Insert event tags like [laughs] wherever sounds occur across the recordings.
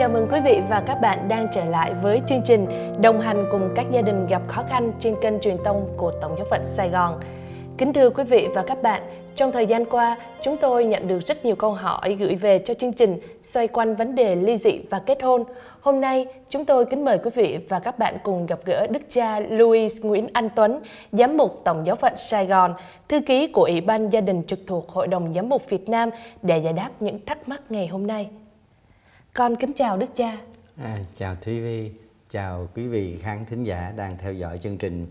Chào mừng quý vị và các bạn đang trở lại với chương trình đồng hành cùng các gia đình gặp khó khăn trên kênh truyền thông của Tổng giáo phận Sài Gòn. Kính thưa quý vị và các bạn, trong thời gian qua, chúng tôi nhận được rất nhiều câu hỏi gửi về cho chương trình xoay quanh vấn đề ly dị và kết hôn. Hôm nay, chúng tôi kính mời quý vị và các bạn cùng gặp gỡ Đức cha Louis Nguyễn Anh Tuấn, Giám mục Tổng giáo phận Sài Gòn, thư ký của Ủy ban Gia đình trực thuộc Hội đồng Giám mục Việt Nam để giải đáp những thắc mắc ngày hôm nay. Con kính chào Đức cha. À, chào Thúy Vi, chào quý vị khán thính giả đang theo dõi chương trình.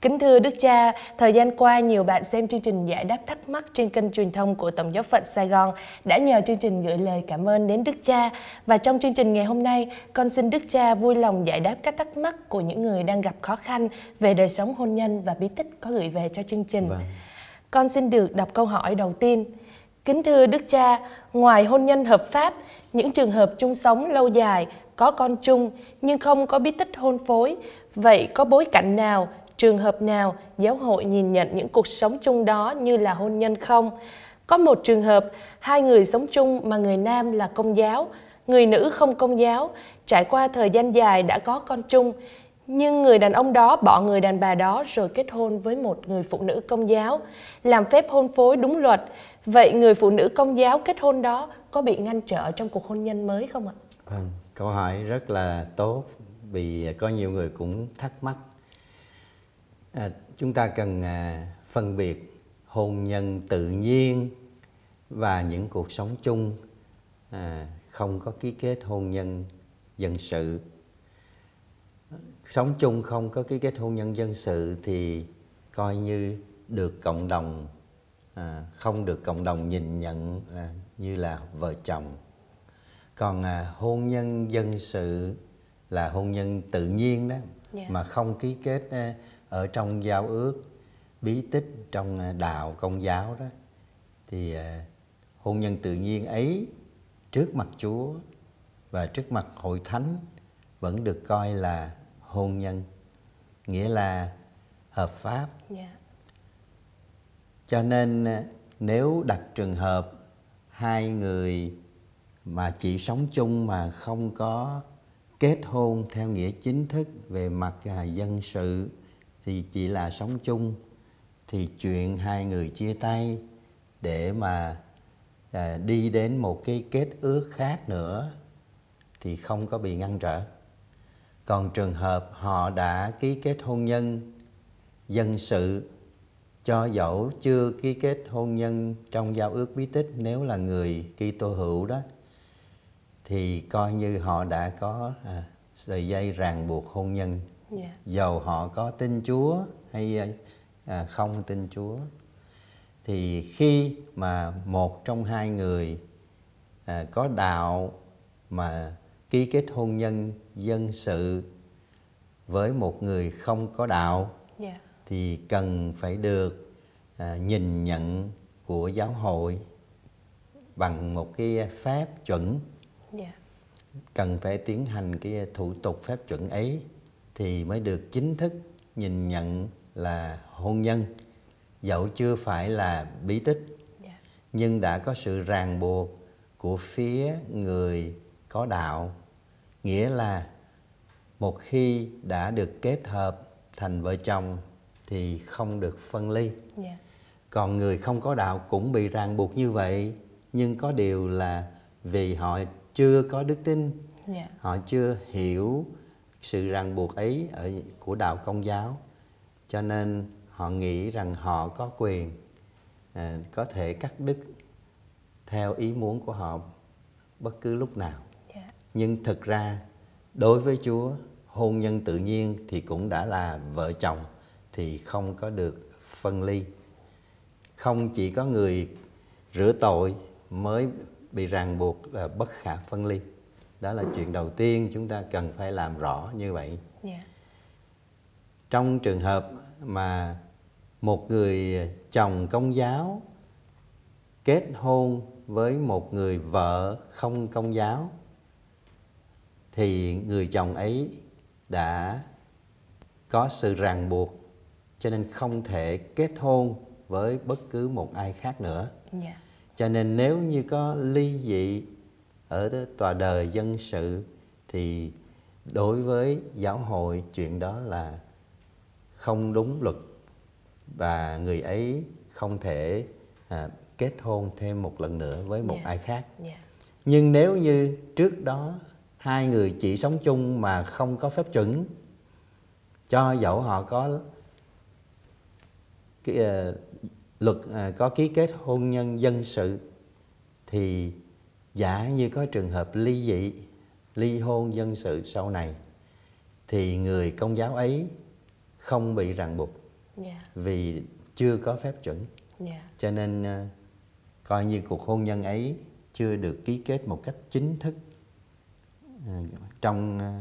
Kính thưa Đức cha, thời gian qua nhiều bạn xem chương trình giải đáp thắc mắc trên kênh truyền thông của Tổng giáo phận Sài Gòn đã nhờ chương trình gửi lời cảm ơn đến Đức cha. Và trong chương trình ngày hôm nay, con xin Đức cha vui lòng giải đáp các thắc mắc của những người đang gặp khó khăn về đời sống hôn nhân và bí tích có gửi về cho chương trình. Vâng. Con xin được đọc câu hỏi đầu tiên. Kính thưa Đức cha, ngoài hôn nhân hợp pháp, những trường hợp chung sống lâu dài, có con chung nhưng không có bí tích hôn phối, vậy có bối cảnh nào, trường hợp nào giáo hội nhìn nhận những cuộc sống chung đó như là hôn nhân không? Có một trường hợp, hai người sống chung mà người nam là công giáo, người nữ không công giáo, trải qua thời gian dài đã có con chung, nhưng người đàn ông đó bỏ người đàn bà đó rồi kết hôn với một người phụ nữ công giáo, làm phép hôn phối đúng luật. Vậy người phụ nữ công giáo kết hôn đó có bị ngăn trở trong cuộc hôn nhân mới không ạ? Vâng, câu hỏi rất là tốt vì có nhiều người cũng thắc mắc. À, chúng ta cần à, phân biệt hôn nhân tự nhiên và những cuộc sống chung à, không có ký kết hôn nhân dân sự sống chung không có ký kết hôn nhân dân sự thì coi như được cộng đồng à, không được cộng đồng nhìn nhận à, như là vợ chồng còn à, hôn nhân dân sự là hôn nhân tự nhiên đó Dạ. mà không ký kết à, ở trong giao ước bí tích trong à, đạo công giáo đó thì à, hôn nhân tự nhiên ấy trước mặt Chúa và trước mặt hội thánh vẫn được coi là hôn nhân nghĩa là hợp pháp Dạ cho nên à, nếu đặt trường hợp hai người mà chỉ sống chung mà không có kết hôn theo nghĩa chính thức về mặt à, dân sự thì chỉ là sống chung thì chuyện hai người chia tay để mà à, đi đến một cái kết ước khác nữa thì không có bị ngăn trở. Còn trường hợp họ đã ký kết hôn nhân dân sự cho dẫu chưa ký kết hôn nhân trong giao ước bí tích nếu là người Kitô hữu đó thì coi như họ đã có à, sợi dây ràng buộc hôn nhân Dạ. dầu họ có tin Chúa hay à, không tin Chúa thì khi mà một trong hai người à, có đạo mà ký kết hôn nhân dân sự với một người không có đạo Dạ. Thì cần phải được à, nhìn nhận của giáo hội bằng một cái phép chuẩn Dạ. cần phải tiến hành cái thủ tục phép chuẩn ấy thì mới được chính thức nhìn nhận là hôn nhân dẫu chưa phải là bí tích Dạ. nhưng đã có sự ràng buộc của phía người có đạo nghĩa là một khi đã được kết hợp thành vợ chồng thì không được phân ly Dạ. còn người không có đạo cũng bị ràng buộc như vậy nhưng có điều là vì họ chưa có đức tin Dạ. họ chưa hiểu sự ràng buộc ấy ở của đạo công giáo cho nên họ nghĩ rằng họ có quyền à, có thể cắt đứt theo ý muốn của họ bất cứ lúc nào Dạ. nhưng thực ra đối với Chúa hôn nhân tự nhiên thì cũng đã là vợ chồng thì không có được phân ly. Không chỉ có người rửa tội mới bị ràng buộc là bất khả phân ly. Đó là chuyện đầu tiên chúng ta cần phải làm rõ như vậy. Dạ. trong trường hợp mà một người chồng công giáo kết hôn với một người vợ không công giáo thì người chồng ấy đã có sự ràng buộc cho nên không thể kết hôn với bất cứ một ai khác nữa Dạ. cho nên nếu như có ly dị ở tòa đời dân sự thì đối với giáo hội chuyện đó là không đúng luật và người ấy không thể à, kết hôn thêm một lần nữa với một Dạ. ai khác Dạ. nhưng nếu như trước đó hai người chỉ sống chung mà không có phép chuẩn cho dẫu họ có cái, ờ, luật ờ, có ký kết hôn nhân dân sự thì giả như có trường hợp ly dị ly hôn dân sự sau này thì người công giáo ấy không bị ràng buộc Dạ. vì chưa có phép chuẩn Dạ. cho nên ờ, coi như cuộc hôn nhân ấy chưa được ký kết một cách chính thức ờ, trong ờ,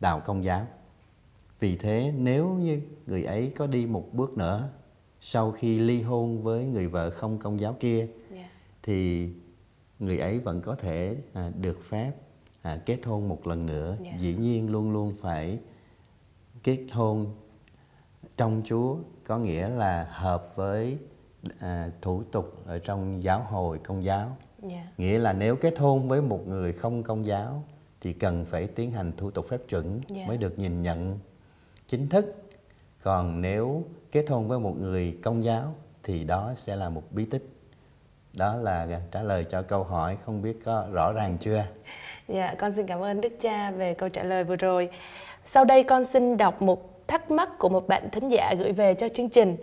đạo công giáo vì thế nếu như người ấy có đi một bước nữa sau khi ly hôn với người vợ không công giáo kia Dạ. thì người ấy vẫn có thể à, được phép à, kết hôn một lần nữa Dạ. dĩ nhiên luôn luôn phải kết hôn trong Chúa có nghĩa là hợp với à, thủ tục ở trong giáo hội công giáo Dạ. nghĩa là nếu kết hôn với một người không công giáo thì cần phải tiến hành thủ tục phép chuẩn Dạ. mới được nhìn nhận chính thức còn nếu kết hôn với một người công giáo thì đó sẽ là một bí tích đó là trả lời cho câu hỏi không biết có rõ ràng chưa Dạ, con xin cảm ơn Đức Cha về câu trả lời vừa rồi. Sau đây con xin đọc một thắc mắc của một bạn thính giả gửi về cho chương trình.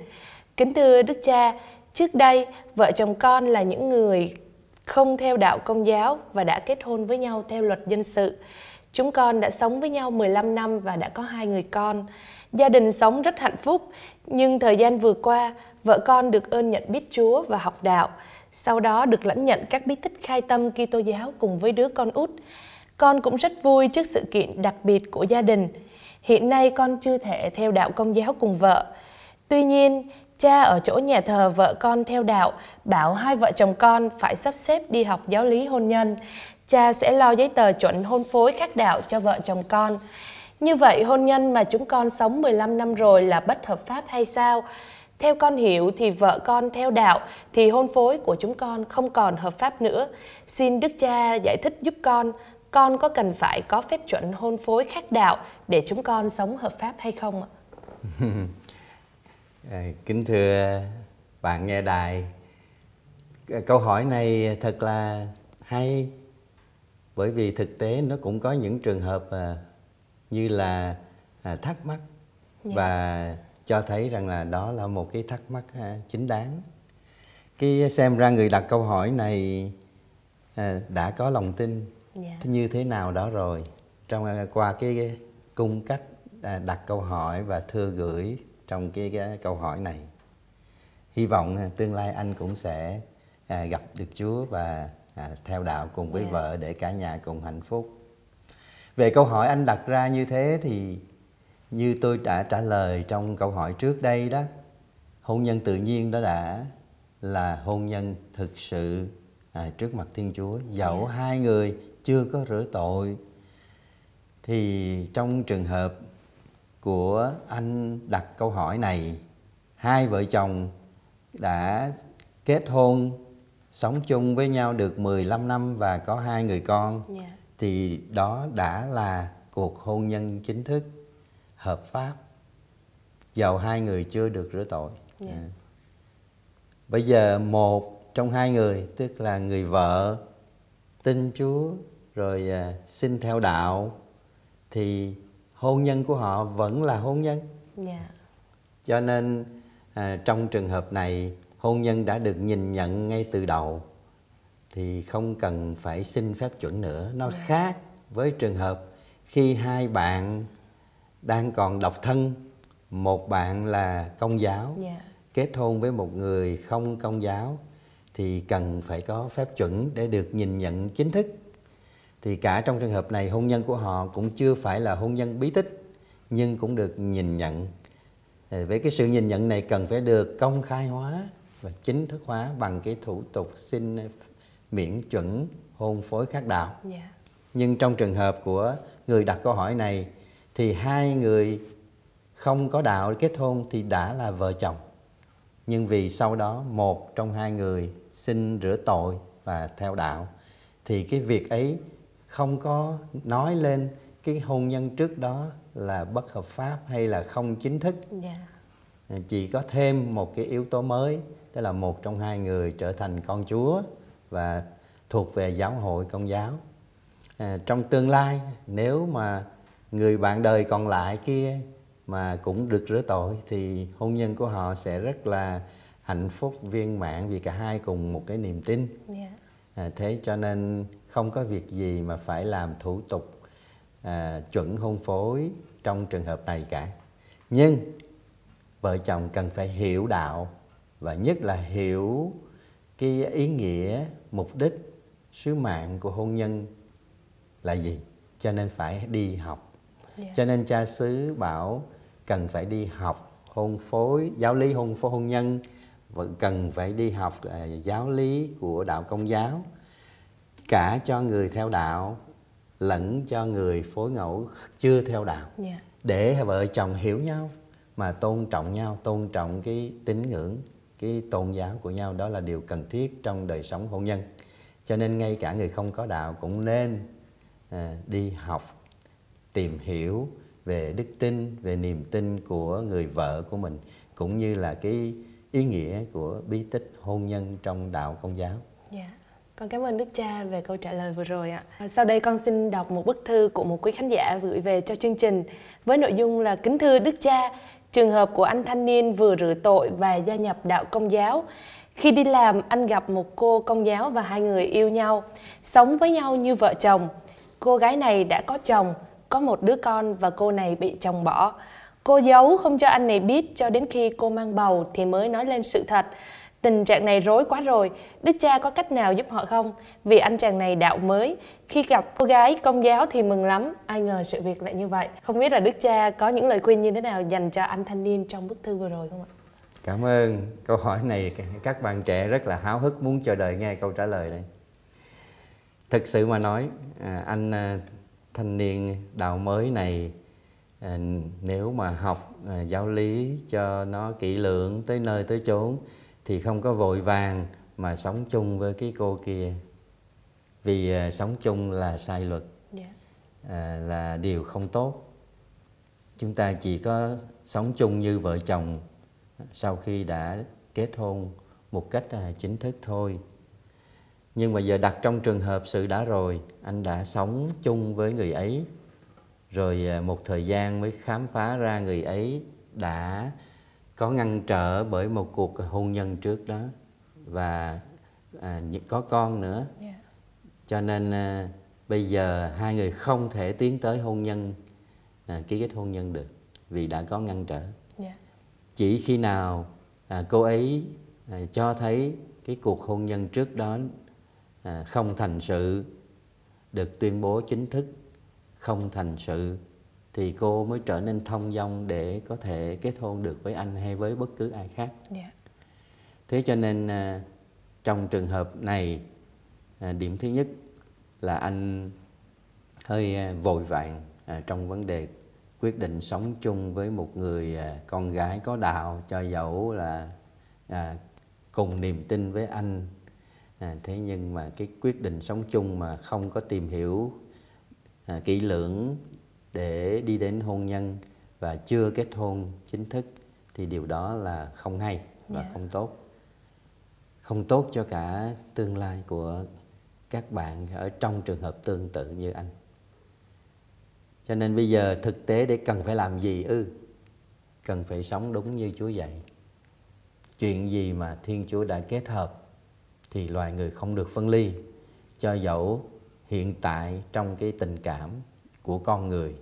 Kính thưa Đức Cha, trước đây vợ chồng con là những người không theo đạo công giáo và đã kết hôn với nhau theo luật dân sự. Chúng con đã sống với nhau 15 năm và đã có hai người con. Gia đình sống rất hạnh phúc, nhưng thời gian vừa qua, vợ con được ơn nhận biết Chúa và học đạo. Sau đó được lãnh nhận các bí tích khai tâm Kitô giáo cùng với đứa con út. Con cũng rất vui trước sự kiện đặc biệt của gia đình. Hiện nay con chưa thể theo đạo công giáo cùng vợ. Tuy nhiên, cha ở chỗ nhà thờ vợ con theo đạo bảo hai vợ chồng con phải sắp xếp đi học giáo lý hôn nhân. Cha sẽ lo giấy tờ chuẩn hôn phối khác đạo cho vợ chồng con. Như vậy hôn nhân mà chúng con sống 15 năm rồi là bất hợp pháp hay sao? Theo con hiểu thì vợ con theo đạo thì hôn phối của chúng con không còn hợp pháp nữa. Xin Đức Cha giải thích giúp con, con có cần phải có phép chuẩn hôn phối khác đạo để chúng con sống hợp pháp hay không ạ? [laughs] À, kính thưa bạn nghe đài câu hỏi này thật là hay bởi vì thực tế nó cũng có những trường hợp à, như là à, thắc mắc Dạ. và cho thấy rằng là đó là một cái thắc mắc à, chính đáng cái xem ra người đặt câu hỏi này à, đã có lòng tin Dạ. như thế nào đó rồi trong qua cái, cung cách à, đặt câu hỏi và thư gửi trong cái, cái câu hỏi này. Hy vọng à, tương lai anh cũng sẽ à, gặp được Chúa và à, theo đạo cùng với Dạ. vợ để cả nhà cùng hạnh phúc. Về câu hỏi anh đặt ra như thế thì như tôi đã trả lời trong câu hỏi trước đây đó hôn nhân tự nhiên đó đã là hôn nhân thực sự à, trước mặt Thiên Chúa. Dẫu hai người chưa có rửa tội thì trong trường hợp của anh đặt câu hỏi này hai vợ chồng đã kết hôn sống chung với nhau được 15 năm và có hai người con Dạ. thì đó đã là cuộc hôn nhân chính thức hợp pháp dầu hai người chưa được rửa tội Dạ. À. bây giờ một trong hai người tức là người vợ tin Chúa rồi à, xin theo đạo thì hôn nhân của họ vẫn là hôn nhân Dạ. cho nên à, trong trường hợp này hôn nhân đã được nhìn nhận ngay từ đầu thì không cần phải xin phép chuẩn nữa nó khác với trường hợp khi hai bạn đang còn độc thân một bạn là công giáo Dạ. kết hôn với một người không công giáo thì cần phải có phép chuẩn để được nhìn nhận chính thức thì cả trong trường hợp này hôn nhân của họ cũng chưa phải là hôn nhân bí tích nhưng cũng được nhìn nhận. Với cái sự nhìn nhận này cần phải được công khai hóa và chính thức hóa bằng cái thủ tục xin miễn chuẩn hôn phối khác đạo Dạ. nhưng trong trường hợp của người đặt câu hỏi này thì hai người không có đạo kết hôn thì đã là vợ chồng. Nhưng vì sau đó một trong hai người xin rửa tội và theo đạo thì cái việc ấy không có nói lên cái hôn nhân trước đó là bất hợp pháp hay là không chính thức. Dạ. Chỉ có thêm một cái yếu tố mới đó là một trong hai người trở thành con chúa và thuộc về giáo hội công giáo. À, trong tương lai nếu mà người bạn đời còn lại kia mà cũng được rửa tội thì hôn nhân của họ sẽ rất là hạnh phúc viên mãn vì cả hai cùng một cái niềm tin. Dạ. À, thế cho nên không có việc gì mà phải làm thủ tục à, chuẩn hôn phối trong trường hợp này cả. Nhưng vợ chồng cần phải hiểu đạo và nhất là hiểu cái ý nghĩa mục đích sứ mạng của hôn nhân là gì. Cho nên phải đi học. Dạ. Cho nên cha xứ bảo cần phải đi học hôn phối giáo lý hôn phối hôn nhân vẫn cần phải đi học à, giáo lý của đạo công giáo cả cho người theo đạo lẫn cho người phối ngẫu chưa theo đạo. Dạ. Để vợ chồng hiểu nhau mà tôn trọng nhau tôn trọng cái tín ngưỡng cái tôn giáo của nhau đó là điều cần thiết trong đời sống hôn nhân. Cho nên ngay cả người không có đạo cũng nên à, đi học tìm hiểu về đức tin về niềm tin của người vợ của mình cũng như là cái ý nghĩa của bí tích hôn nhân trong đạo công giáo. Dạ, con cảm ơn Đức Cha về câu trả lời vừa rồi ạ. À, sau đây con xin đọc một bức thư của một quý khán giả gửi về cho chương trình với nội dung là kính thưa Đức Cha, trường hợp của anh thanh niên vừa rửa tội và gia nhập đạo công giáo. Khi đi làm, anh gặp một cô công giáo và hai người yêu nhau, sống với nhau như vợ chồng. Cô gái này đã có chồng, có một đứa con và cô này bị chồng bỏ. Cô giấu không cho anh này biết cho đến khi cô mang bầu thì mới nói lên sự thật. Tình trạng này rối quá rồi, Đức cha có cách nào giúp họ không? Vì anh chàng này đạo mới, khi gặp cô gái công giáo thì mừng lắm, ai ngờ sự việc lại như vậy. Không biết là Đức cha có những lời khuyên như thế nào dành cho anh thanh niên trong bức thư vừa rồi không ạ? cảm ơn câu hỏi này các bạn trẻ rất là háo hức muốn chờ đợi nghe câu trả lời này thực sự mà nói à, anh à, thanh niên đạo mới này à, nếu mà học giáo lý cho nó kỹ lưỡng tới nơi tới chốn thì không có vội vàng mà sống chung với cái cô kia. Vì à, sống chung là sai luật. Dạ. à, là điều không tốt. Chúng ta chỉ có sống chung như vợ chồng sau khi đã kết hôn một cách à, chính thức thôi. Nhưng mà giờ đặt trong trường hợp sự đã rồi anh đã sống chung với người ấy rồi à, một thời gian mới khám phá ra người ấy đã có ngăn trở bởi một cuộc hôn nhân trước đó và à, có con nữa Dạ. cho nên à, bây giờ hai người không thể tiến tới hôn nhân à, ký kết hôn nhân được vì đã có ngăn trở Dạ. chỉ khi nào à, cô ấy à, cho thấy cái cuộc hôn nhân trước đó à, không thành sự được tuyên bố chính thức không thành sự thì cô mới trở nên thông dong để có thể kết hôn được với anh hay với bất cứ ai khác Dạ. thế cho nên à, trong trường hợp này à, điểm thứ nhất là anh hơi à, vội vàng trong vấn đề quyết định sống chung với một người con gái có đạo cho dẫu là cùng niềm tin với anh à, thế nhưng mà cái quyết định sống chung mà không có tìm hiểu à, kỹ lưỡng để đi đến hôn nhân và chưa kết hôn chính thức thì điều đó là không hay và Dạ. không tốt. Không tốt cho cả tương lai của các bạn ở trong trường hợp tương tự như anh. Cho nên bây giờ thực tế để cần phải làm gì? Ư cần phải sống đúng như chúa dạy. Chuyện gì mà thiên chúa đã kết hợp thì loài người không được phân ly. Cho dẫu hiện tại trong cái tình cảm của con người.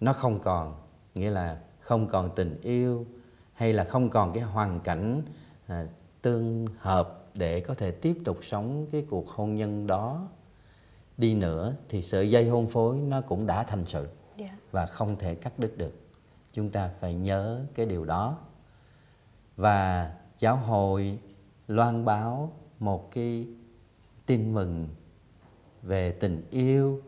Nó không còn nghĩa là không còn tình yêu hay là không còn cái hoàn cảnh à, tương hợp để có thể tiếp tục sống cái cuộc hôn nhân đó đi nữa thì sợi dây hôn phối nó cũng đã thành sự Dạ. và không thể cắt đứt được. Chúng ta phải nhớ cái điều đó. Và giáo hội loan báo một cái tin mừng về tình yêu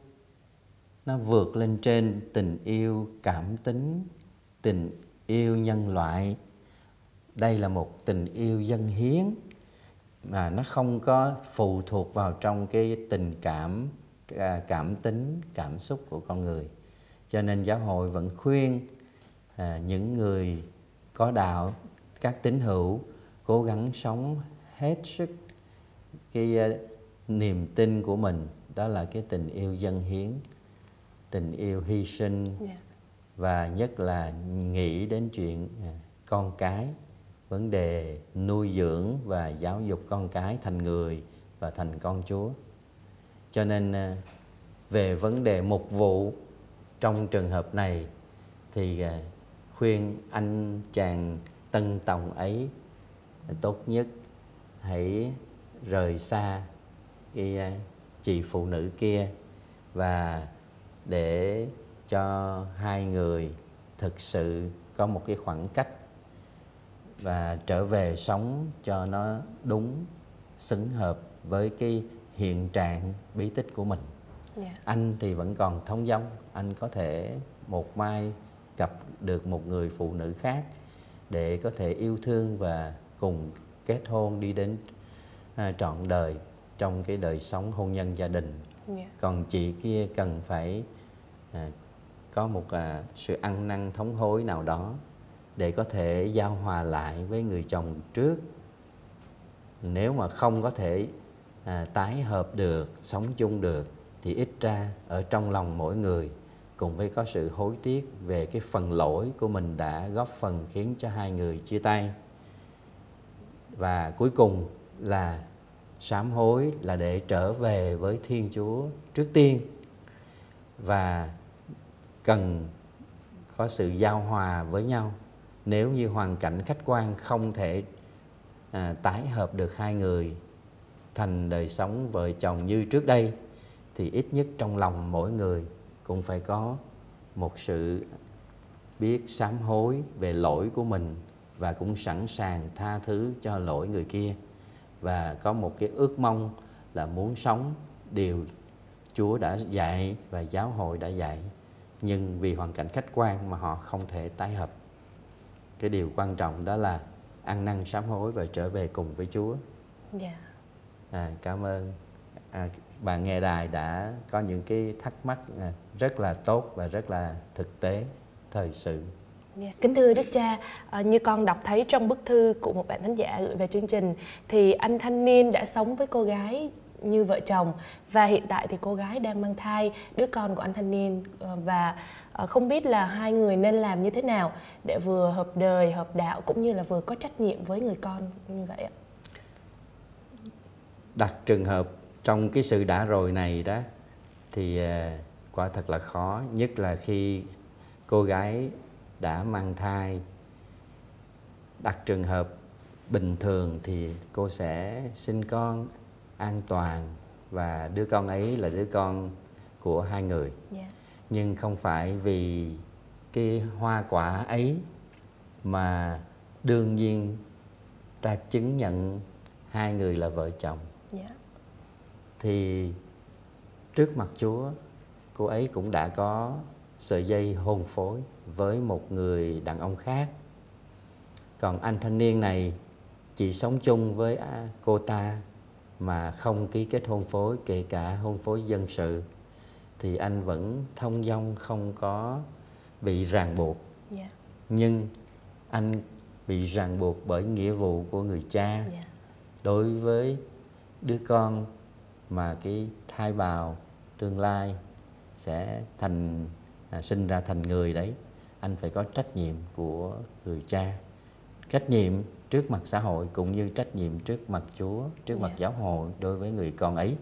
nó vượt lên trên tình yêu cảm tính tình yêu nhân loại. Đây là một tình yêu dân hiến mà nó không có phụ thuộc vào trong cái tình cảm à, cảm tính cảm xúc của con người. Cho nên giáo hội vẫn khuyên à, những người có đạo các tín hữu cố gắng sống hết sức cái uh, niềm tin của mình. Đó là cái tình yêu dân hiến tình yêu hy sinh yeah. Dạ. và nhất là nghĩ đến chuyện uh, con cái vấn đề nuôi dưỡng và giáo dục con cái thành người và thành con Chúa. Cho nên uh, về vấn đề mục vụ trong trường hợp này thì khuyên anh chàng tân tòng ấy tốt nhất hãy rời xa cái à, chị phụ nữ kia và để cho hai người thực sự có một cái khoảng cách và trở về sống cho nó đúng xứng hợp với cái hiện trạng bí tích của mình yeah. Dạ. anh thì vẫn còn thông dong anh có thể một mai gặp được một người phụ nữ khác để có thể yêu thương và cùng kết hôn đi đến à, trọn đời trong cái đời sống hôn nhân gia đình yeah. Còn chị kia cần phải à, có một à, sự ăn năn thống hối nào đó để có thể giao hòa lại với người chồng trước nếu mà không có thể à, tái hợp được sống chung được thì ít ra ở trong lòng mỗi người cùng với có sự hối tiếc về cái phần lỗi của mình đã góp phần khiến cho hai người chia tay và cuối cùng là sám hối là để trở về với thiên chúa trước tiên. Và cần có sự giao hòa với nhau. Nếu như hoàn cảnh khách quan không thể à, tái hợp được hai người thành đời sống vợ chồng như trước đây thì ít nhất trong lòng mỗi người cũng phải có một sự biết sám hối về lỗi của mình và cũng sẵn sàng tha thứ cho lỗi người kia và có một cái ước mong là muốn sống điều Chúa đã dạy và giáo hội đã dạy nhưng vì hoàn cảnh khách quan mà họ không thể tái hợp cái điều quan trọng đó là ăn năn sám hối và trở về cùng với Chúa. Yeah. Dạ. À, cảm ơn à, bạn nghe đài đã có những cái thắc mắc à, rất là tốt và rất là thực tế thời sự yeah. Kính thưa Đức Cha, à, như con đọc thấy trong bức thư của một bạn thánh giả gửi về chương trình thì anh thanh niên đã sống với cô gái như vợ chồng và hiện tại thì cô gái đang mang thai đứa con của anh thanh niên ờ, và ờ, không biết là hai người nên làm như thế nào để vừa hợp đời hợp đạo cũng như là vừa có trách nhiệm với người con như vậy ạ đặt trường hợp trong cái sự đã rồi này đó thì quả thật là khó nhất là khi cô gái đã mang thai đặt trường hợp bình thường thì cô sẽ sinh con an toàn và đứa con ấy là đứa con của hai người yeah. Dạ. nhưng không phải vì cái hoa quả ấy mà đương nhiên ta chứng nhận hai người là vợ chồng yeah. Dạ. thì trước mặt chúa cô ấy cũng đã có sợi dây hôn phối với một người đàn ông khác còn anh thanh niên này chỉ sống chung với cô ta mà không ký kết hôn phối kể cả hôn phối dân sự thì anh vẫn thông dong không có bị ràng buộc yeah. Dạ. nhưng anh bị ràng buộc bởi nghĩa vụ của người cha yeah. Dạ. đối với đứa con mà cái thai bào tương lai sẽ thành à, sinh ra thành người đấy anh phải có trách nhiệm của người cha trách nhiệm trước mặt xã hội cũng như trách nhiệm trước mặt Chúa, trước mặt yeah. Dạ. giáo hội đối với người con ấy.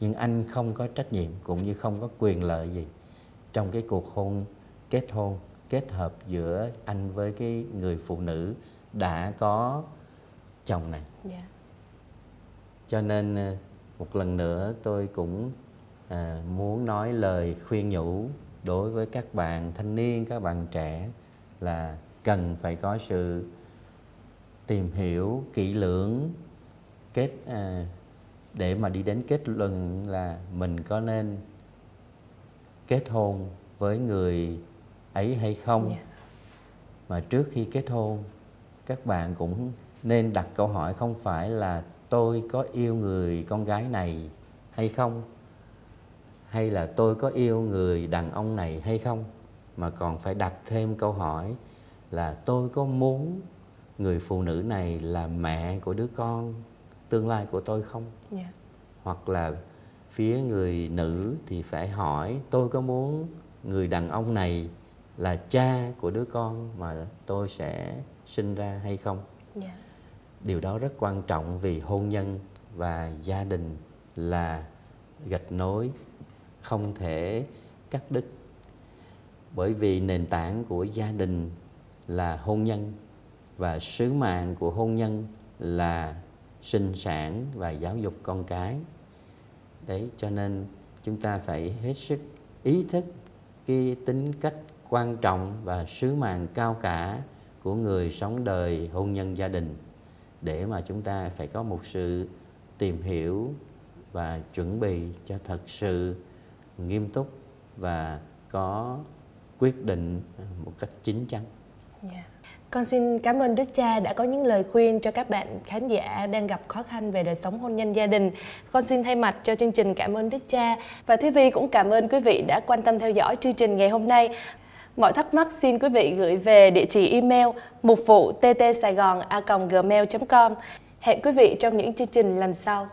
Nhưng anh không có trách nhiệm cũng như không có quyền lợi gì trong cái cuộc hôn kết hôn kết hợp giữa anh với cái người phụ nữ đã có chồng này. Yeah. Dạ. Cho nên ờ, một lần nữa tôi cũng à, muốn nói lời khuyên nhủ đối với các bạn thanh niên, các bạn trẻ là cần phải có sự tìm hiểu kỹ lưỡng kết à, để mà đi đến kết luận là mình có nên kết hôn với người ấy hay không yeah. Dạ. mà trước khi kết hôn các bạn cũng nên đặt câu hỏi không phải là tôi có yêu người con gái này hay không hay là tôi có yêu người đàn ông này hay không mà còn phải đặt thêm câu hỏi là tôi có muốn người phụ nữ này là mẹ của đứa con tương lai của tôi không yeah. hoặc là phía người nữ thì phải hỏi tôi có muốn người đàn ông này là cha của đứa con mà tôi sẽ sinh ra hay không Yeah. điều đó rất quan trọng vì hôn nhân và gia đình là gạch nối không thể cắt đứt. Bởi vì nền tảng của gia đình là hôn nhân và sứ mạng của hôn nhân là sinh sản và giáo dục con cái. Đấy, cho nên chúng ta phải hết sức ý thức cái tính cách quan trọng và sứ mạng cao cả của người sống đời hôn nhân gia đình để mà chúng ta phải có một sự tìm hiểu và chuẩn bị cho thật sự nghiêm túc và có quyết định một cách chín chắn. Yeah. Con xin cảm ơn Đức Cha đã có những lời khuyên cho các bạn khán giả đang gặp khó khăn về đời sống hôn nhân gia đình. Con xin thay mặt cho chương trình cảm ơn Đức Cha và Thúy Vi cũng cảm ơn quý vị đã quan tâm theo dõi chương trình ngày hôm nay. Mọi thắc mắc xin quý vị gửi về địa chỉ email mục vụ ttsaigon a gmail.com. Hẹn quý vị trong những chương trình lần sau.